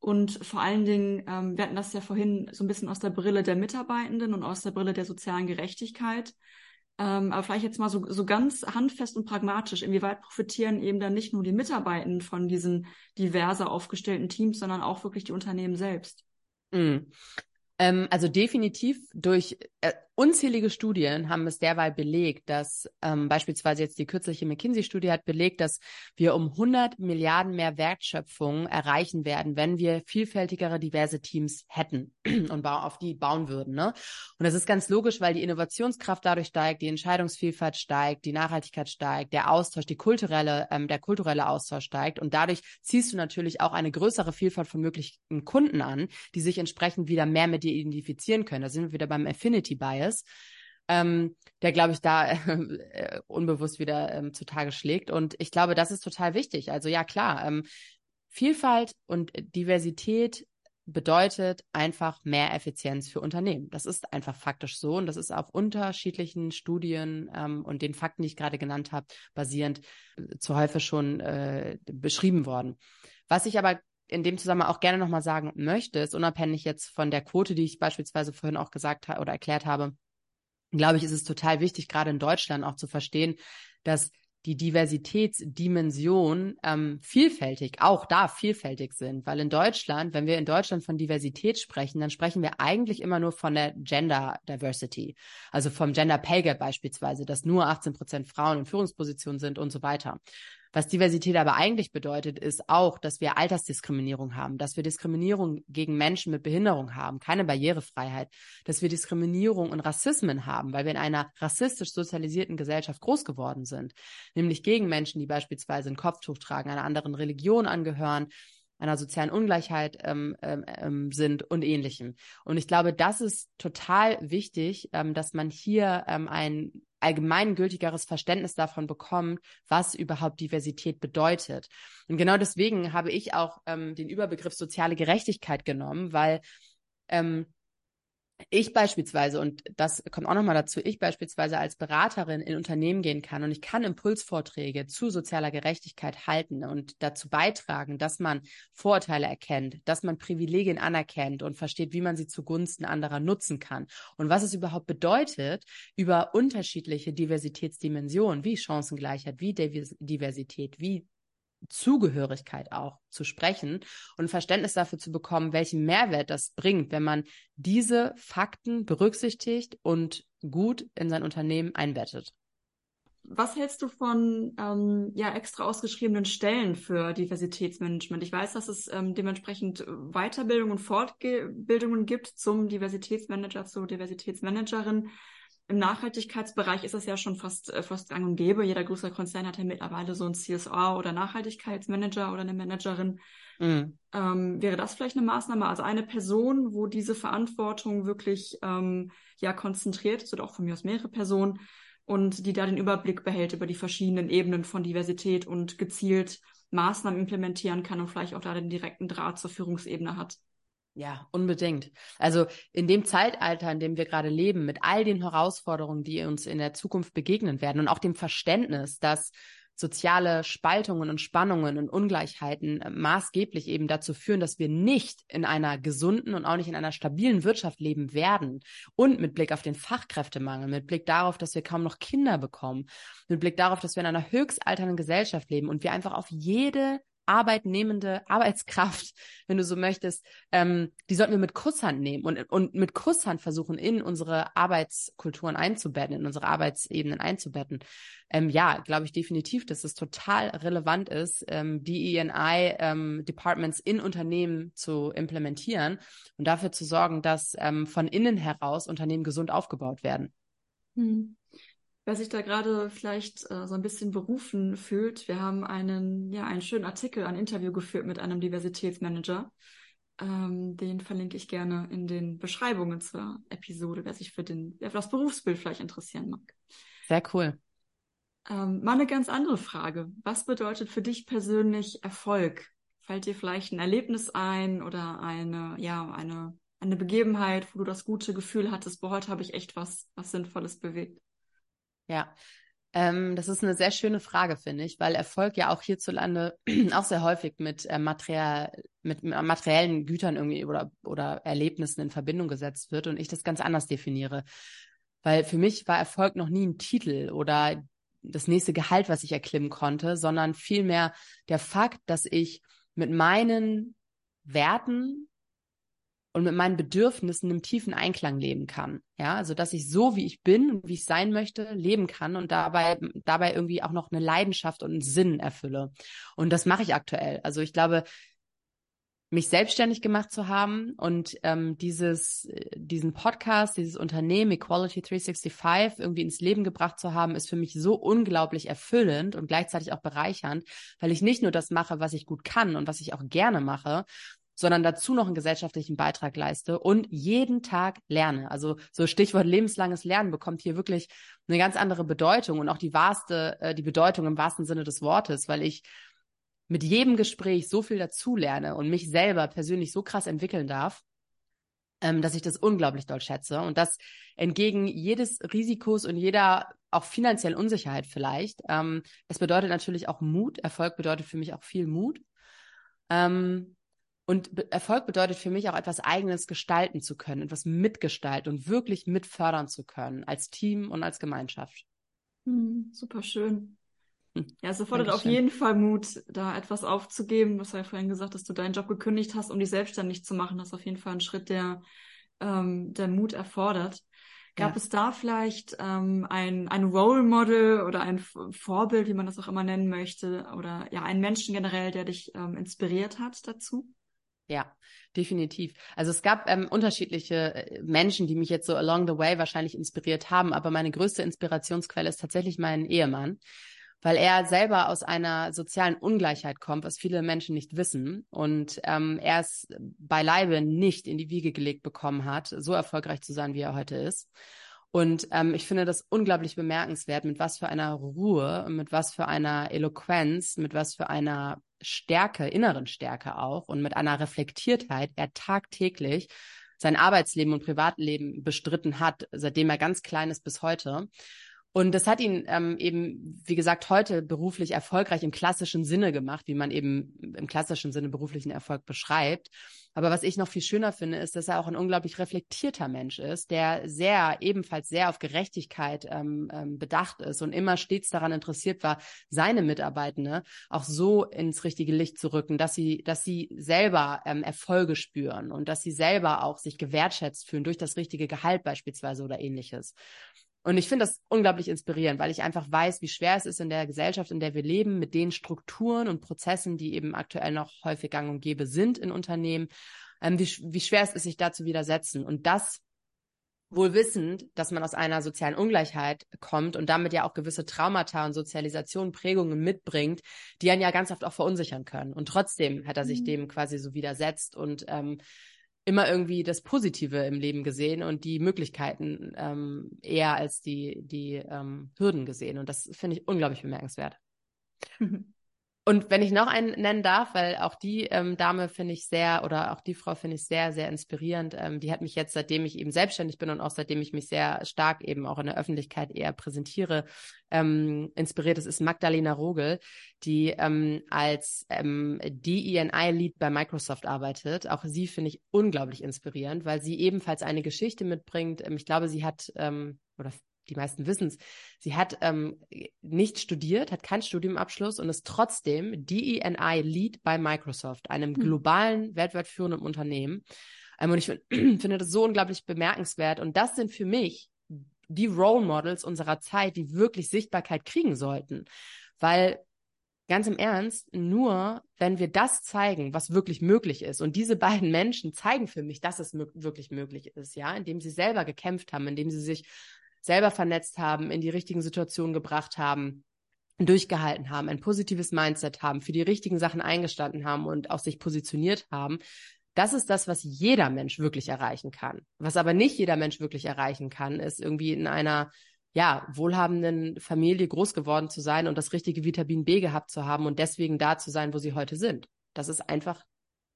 Und vor allen Dingen, ähm, wir hatten das ja vorhin so ein bisschen aus der Brille der Mitarbeitenden und aus der Brille der sozialen Gerechtigkeit. Ähm, aber vielleicht jetzt mal so, so ganz handfest und pragmatisch, inwieweit profitieren eben dann nicht nur die Mitarbeitenden von diesen diverser aufgestellten Teams, sondern auch wirklich die Unternehmen selbst? Mm. Ähm, also definitiv durch äh, unzählige Studien haben es derweil belegt, dass ähm, beispielsweise jetzt die kürzliche McKinsey-Studie hat belegt, dass wir um 100 Milliarden mehr Wertschöpfung erreichen werden, wenn wir vielfältigere, diverse Teams hätten und auf die bauen würden. Ne? Und das ist ganz logisch, weil die Innovationskraft dadurch steigt, die Entscheidungsvielfalt steigt, die Nachhaltigkeit steigt, der Austausch, die kulturelle, ähm, der kulturelle Austausch steigt und dadurch ziehst du natürlich auch eine größere Vielfalt von möglichen Kunden an, die sich entsprechend wieder mehr mit dir identifizieren können. Da sind wir wieder beim Affinity Bias ist, ähm, der, glaube ich, da äh, unbewusst wieder ähm, zutage schlägt. Und ich glaube, das ist total wichtig. Also ja, klar, ähm, Vielfalt und Diversität bedeutet einfach mehr Effizienz für Unternehmen. Das ist einfach faktisch so und das ist auf unterschiedlichen Studien ähm, und den Fakten, die ich gerade genannt habe, basierend äh, zu häufig schon äh, beschrieben worden. Was ich aber in dem Zusammenhang auch gerne nochmal sagen möchte, ist unabhängig jetzt von der Quote, die ich beispielsweise vorhin auch gesagt habe oder erklärt habe, glaube ich, ist es total wichtig, gerade in Deutschland auch zu verstehen, dass die Diversitätsdimension ähm, vielfältig, auch da vielfältig sind. Weil in Deutschland, wenn wir in Deutschland von Diversität sprechen, dann sprechen wir eigentlich immer nur von der Gender Diversity. Also vom Gender Pay Gap beispielsweise, dass nur 18 Prozent Frauen in Führungspositionen sind und so weiter. Was Diversität aber eigentlich bedeutet, ist auch, dass wir Altersdiskriminierung haben, dass wir Diskriminierung gegen Menschen mit Behinderung haben, keine Barrierefreiheit, dass wir Diskriminierung und Rassismen haben, weil wir in einer rassistisch sozialisierten Gesellschaft groß geworden sind, nämlich gegen Menschen, die beispielsweise ein Kopftuch tragen, einer anderen Religion angehören, einer sozialen Ungleichheit ähm, ähm, ähm, sind und ähnlichem. Und ich glaube, das ist total wichtig, ähm, dass man hier ähm, ein allgemeingültigeres Verständnis davon bekommt, was überhaupt Diversität bedeutet. Und genau deswegen habe ich auch ähm, den Überbegriff soziale Gerechtigkeit genommen, weil ähm, ich beispielsweise, und das kommt auch nochmal dazu, ich beispielsweise als Beraterin in Unternehmen gehen kann und ich kann Impulsvorträge zu sozialer Gerechtigkeit halten und dazu beitragen, dass man Vorurteile erkennt, dass man Privilegien anerkennt und versteht, wie man sie zugunsten anderer nutzen kann. Und was es überhaupt bedeutet, über unterschiedliche Diversitätsdimensionen wie Chancengleichheit, wie Diversität, wie Zugehörigkeit auch zu sprechen und Verständnis dafür zu bekommen, welchen Mehrwert das bringt, wenn man diese Fakten berücksichtigt und gut in sein Unternehmen einbettet. Was hältst du von ähm, ja extra ausgeschriebenen Stellen für Diversitätsmanagement? Ich weiß, dass es ähm, dementsprechend Weiterbildung und Fortbildungen gibt zum Diversitätsmanager, zur Diversitätsmanagerin. Im Nachhaltigkeitsbereich ist es ja schon fast, äh, fast gang und gäbe. Jeder größere Konzern hat ja mittlerweile so einen CSR oder Nachhaltigkeitsmanager oder eine Managerin. Mhm. Ähm, wäre das vielleicht eine Maßnahme? Also eine Person, wo diese Verantwortung wirklich ähm, ja konzentriert ist oder auch von mir aus mehrere Personen und die da den Überblick behält über die verschiedenen Ebenen von Diversität und gezielt Maßnahmen implementieren kann und vielleicht auch da den direkten Draht zur Führungsebene hat. Ja, unbedingt. Also in dem Zeitalter, in dem wir gerade leben, mit all den Herausforderungen, die uns in der Zukunft begegnen werden und auch dem Verständnis, dass soziale Spaltungen und Spannungen und Ungleichheiten äh, maßgeblich eben dazu führen, dass wir nicht in einer gesunden und auch nicht in einer stabilen Wirtschaft leben werden. Und mit Blick auf den Fachkräftemangel, mit Blick darauf, dass wir kaum noch Kinder bekommen, mit Blick darauf, dass wir in einer höchst alternden Gesellschaft leben und wir einfach auf jede arbeitnehmende Arbeitskraft, wenn du so möchtest, ähm, die sollten wir mit Kusshand nehmen und, und mit Kusshand versuchen, in unsere Arbeitskulturen einzubetten, in unsere Arbeitsebenen einzubetten. Ähm, ja, glaube ich definitiv, dass es total relevant ist, ähm, ENI-Departments ähm, in Unternehmen zu implementieren und dafür zu sorgen, dass ähm, von innen heraus Unternehmen gesund aufgebaut werden. Hm wer sich da gerade vielleicht äh, so ein bisschen berufen fühlt, wir haben einen, ja, einen schönen Artikel, ein Interview geführt mit einem Diversitätsmanager. Ähm, den verlinke ich gerne in den Beschreibungen zur Episode, wer sich für den, wer für das Berufsbild vielleicht interessieren mag. Sehr cool. Ähm, mal eine ganz andere Frage. Was bedeutet für dich persönlich Erfolg? Fällt dir vielleicht ein Erlebnis ein oder eine, ja, eine, eine Begebenheit, wo du das gute Gefühl hattest, boah, heute habe ich echt was, was Sinnvolles bewegt? Ja, ähm, das ist eine sehr schöne Frage, finde ich, weil Erfolg ja auch hierzulande auch sehr häufig mit, äh, Material, mit materiellen Gütern irgendwie oder, oder Erlebnissen in Verbindung gesetzt wird und ich das ganz anders definiere. Weil für mich war Erfolg noch nie ein Titel oder das nächste Gehalt, was ich erklimmen konnte, sondern vielmehr der Fakt, dass ich mit meinen Werten und mit meinen Bedürfnissen im tiefen Einklang leben kann. Ja, also dass ich so wie ich bin und wie ich sein möchte, leben kann und dabei dabei irgendwie auch noch eine Leidenschaft und einen Sinn erfülle. Und das mache ich aktuell. Also ich glaube, mich selbstständig gemacht zu haben und ähm, dieses, diesen Podcast, dieses Unternehmen Equality 365 irgendwie ins Leben gebracht zu haben, ist für mich so unglaublich erfüllend und gleichzeitig auch bereichernd, weil ich nicht nur das mache, was ich gut kann und was ich auch gerne mache, sondern dazu noch einen gesellschaftlichen Beitrag leiste und jeden Tag lerne. Also so Stichwort lebenslanges Lernen bekommt hier wirklich eine ganz andere Bedeutung und auch die wahrste, äh, die Bedeutung im wahrsten Sinne des Wortes, weil ich mit jedem Gespräch so viel dazu lerne und mich selber persönlich so krass entwickeln darf, ähm, dass ich das unglaublich doll schätze und das entgegen jedes Risikos und jeder auch finanziellen Unsicherheit vielleicht. Ähm, es bedeutet natürlich auch Mut. Erfolg bedeutet für mich auch viel Mut. Ähm, und Be Erfolg bedeutet für mich auch etwas Eigenes gestalten zu können, etwas mitgestalten und wirklich mitfördern zu können, als Team und als Gemeinschaft. Hm, super schön. Hm. Ja, es erfordert auf jeden Fall Mut, da etwas aufzugeben. Du hast ja vorhin gesagt, dass du deinen Job gekündigt hast, um dich selbstständig zu machen. Das ist auf jeden Fall ein Schritt, der, ähm, der Mut erfordert. Gab ja. es da vielleicht ähm, ein, ein Role Model oder ein Vorbild, wie man das auch immer nennen möchte, oder ja, einen Menschen generell, der dich ähm, inspiriert hat dazu? Ja, definitiv. Also es gab ähm, unterschiedliche äh, Menschen, die mich jetzt so along the way wahrscheinlich inspiriert haben, aber meine größte Inspirationsquelle ist tatsächlich mein Ehemann, weil er selber aus einer sozialen Ungleichheit kommt, was viele Menschen nicht wissen und ähm, er es beileibe nicht in die Wiege gelegt bekommen hat, so erfolgreich zu sein, wie er heute ist. Und ähm, ich finde das unglaublich bemerkenswert, mit was für einer Ruhe, mit was für einer Eloquenz, mit was für einer Stärke, inneren Stärke auch und mit einer Reflektiertheit er tagtäglich sein Arbeitsleben und Privatleben bestritten hat, seitdem er ganz klein ist bis heute. Und das hat ihn ähm, eben, wie gesagt, heute beruflich erfolgreich im klassischen Sinne gemacht, wie man eben im klassischen Sinne beruflichen Erfolg beschreibt. Aber was ich noch viel schöner finde, ist, dass er auch ein unglaublich reflektierter Mensch ist, der sehr, ebenfalls sehr auf Gerechtigkeit ähm, ähm, bedacht ist und immer stets daran interessiert war, seine Mitarbeitende auch so ins richtige Licht zu rücken, dass sie, dass sie selber ähm, Erfolge spüren und dass sie selber auch sich gewertschätzt fühlen durch das richtige Gehalt beispielsweise oder ähnliches. Und ich finde das unglaublich inspirierend, weil ich einfach weiß, wie schwer es ist in der Gesellschaft, in der wir leben, mit den Strukturen und Prozessen, die eben aktuell noch häufig gang und gäbe sind in Unternehmen, ähm, wie, wie schwer es ist, sich da zu widersetzen. Und das wohl wissend, dass man aus einer sozialen Ungleichheit kommt und damit ja auch gewisse Traumata und Sozialisation, Prägungen mitbringt, die einen ja ganz oft auch verunsichern können. Und trotzdem hat er sich mhm. dem quasi so widersetzt und ähm, immer irgendwie das Positive im Leben gesehen und die Möglichkeiten ähm, eher als die, die ähm, Hürden gesehen. Und das finde ich unglaublich bemerkenswert. Und wenn ich noch einen nennen darf, weil auch die ähm, Dame finde ich sehr oder auch die Frau finde ich sehr, sehr inspirierend. Ähm, die hat mich jetzt, seitdem ich eben selbstständig bin und auch seitdem ich mich sehr stark eben auch in der Öffentlichkeit eher präsentiere, ähm, inspiriert. Das ist Magdalena Rogel, die ähm, als ähm, DEI-Lead bei Microsoft arbeitet. Auch sie finde ich unglaublich inspirierend, weil sie ebenfalls eine Geschichte mitbringt. Ähm, ich glaube, sie hat ähm, oder die meisten wissen es, sie hat ähm, nicht studiert, hat keinen Studiumabschluss und ist trotzdem DEI Lead bei Microsoft, einem hm. globalen, weltweit führenden Unternehmen. Ähm, und ich finde das so unglaublich bemerkenswert. Und das sind für mich die Role Models unserer Zeit, die wirklich Sichtbarkeit kriegen sollten. Weil ganz im Ernst, nur wenn wir das zeigen, was wirklich möglich ist, und diese beiden Menschen zeigen für mich, dass es wirklich möglich ist, ja, indem sie selber gekämpft haben, indem sie sich selber vernetzt haben, in die richtigen Situationen gebracht haben, durchgehalten haben, ein positives Mindset haben, für die richtigen Sachen eingestanden haben und auch sich positioniert haben. Das ist das, was jeder Mensch wirklich erreichen kann. Was aber nicht jeder Mensch wirklich erreichen kann, ist irgendwie in einer ja, wohlhabenden Familie groß geworden zu sein und das richtige Vitamin B gehabt zu haben und deswegen da zu sein, wo sie heute sind. Das ist einfach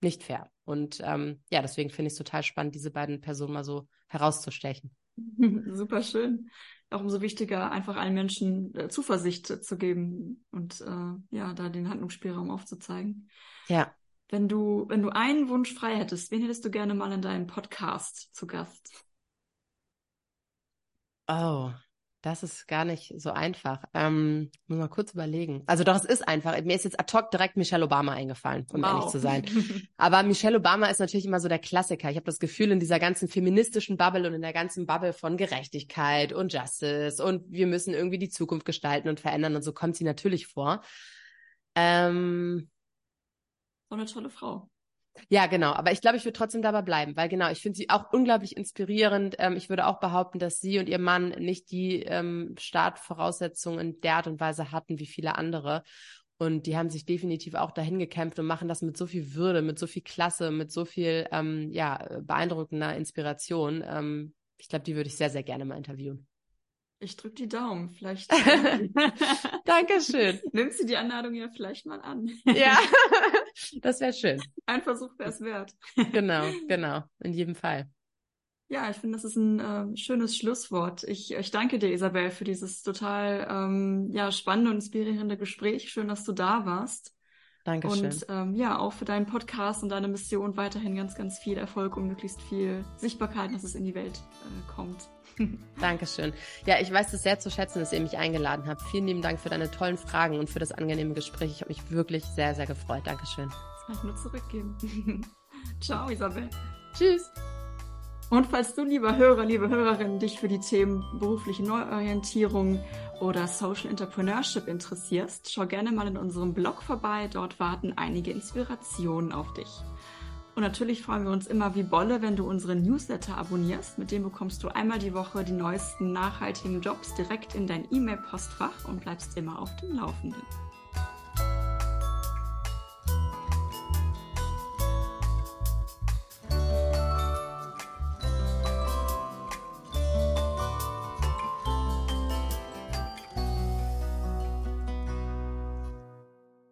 nicht fair. Und ähm, ja, deswegen finde ich es total spannend, diese beiden Personen mal so herauszustechen. Super schön. Auch umso wichtiger, einfach allen Menschen äh, Zuversicht zu geben und äh, ja, da den Handlungsspielraum aufzuzeigen. Ja. Wenn du, wenn du einen Wunsch frei hättest, wen hättest du gerne mal in deinem Podcast zu Gast? Oh, das ist gar nicht so einfach. Ähm, muss mal kurz überlegen. Also doch, es ist einfach. Mir ist jetzt ad hoc direkt Michelle Obama eingefallen, um wow. ehrlich zu sein. Aber Michelle Obama ist natürlich immer so der Klassiker. Ich habe das Gefühl, in dieser ganzen feministischen Bubble und in der ganzen Bubble von Gerechtigkeit und Justice und wir müssen irgendwie die Zukunft gestalten und verändern und so kommt sie natürlich vor. Ähm, so eine tolle Frau. Ja, genau. Aber ich glaube, ich würde trotzdem dabei bleiben, weil genau, ich finde sie auch unglaublich inspirierend. Ähm, ich würde auch behaupten, dass sie und ihr Mann nicht die ähm, Startvoraussetzungen in der Art und Weise hatten wie viele andere. Und die haben sich definitiv auch dahin gekämpft und machen das mit so viel Würde, mit so viel Klasse, mit so viel ähm, ja, beeindruckender Inspiration. Ähm, ich glaube, die würde ich sehr, sehr gerne mal interviewen. Ich drücke die Daumen. Vielleicht. Dankeschön. Nimmst du die Einladung ja vielleicht mal an. ja, das wäre schön. Ein Versuch wäre es wert. genau, genau. In jedem Fall. Ja, ich finde, das ist ein äh, schönes Schlusswort. Ich, ich danke dir, Isabel, für dieses total ähm, ja, spannende und inspirierende Gespräch. Schön, dass du da warst. Dankeschön. Und ähm, ja, auch für deinen Podcast und deine Mission weiterhin ganz, ganz viel Erfolg und möglichst viel Sichtbarkeit, dass es in die Welt äh, kommt. Dankeschön. Ja, ich weiß es sehr zu schätzen, dass ihr mich eingeladen habt. Vielen lieben Dank für deine tollen Fragen und für das angenehme Gespräch. Ich habe mich wirklich sehr, sehr gefreut. Dankeschön. Das kann ich nur zurückgeben. Ciao, Isabel. Tschüss. Und falls du, lieber Hörer, liebe Hörerin, dich für die Themen berufliche Neuorientierung oder Social Entrepreneurship interessierst, schau gerne mal in unserem Blog vorbei. Dort warten einige Inspirationen auf dich. Und natürlich freuen wir uns immer wie Bolle, wenn du unseren Newsletter abonnierst. Mit dem bekommst du einmal die Woche die neuesten nachhaltigen Jobs direkt in dein E-Mail-Postfach und bleibst immer auf dem Laufenden.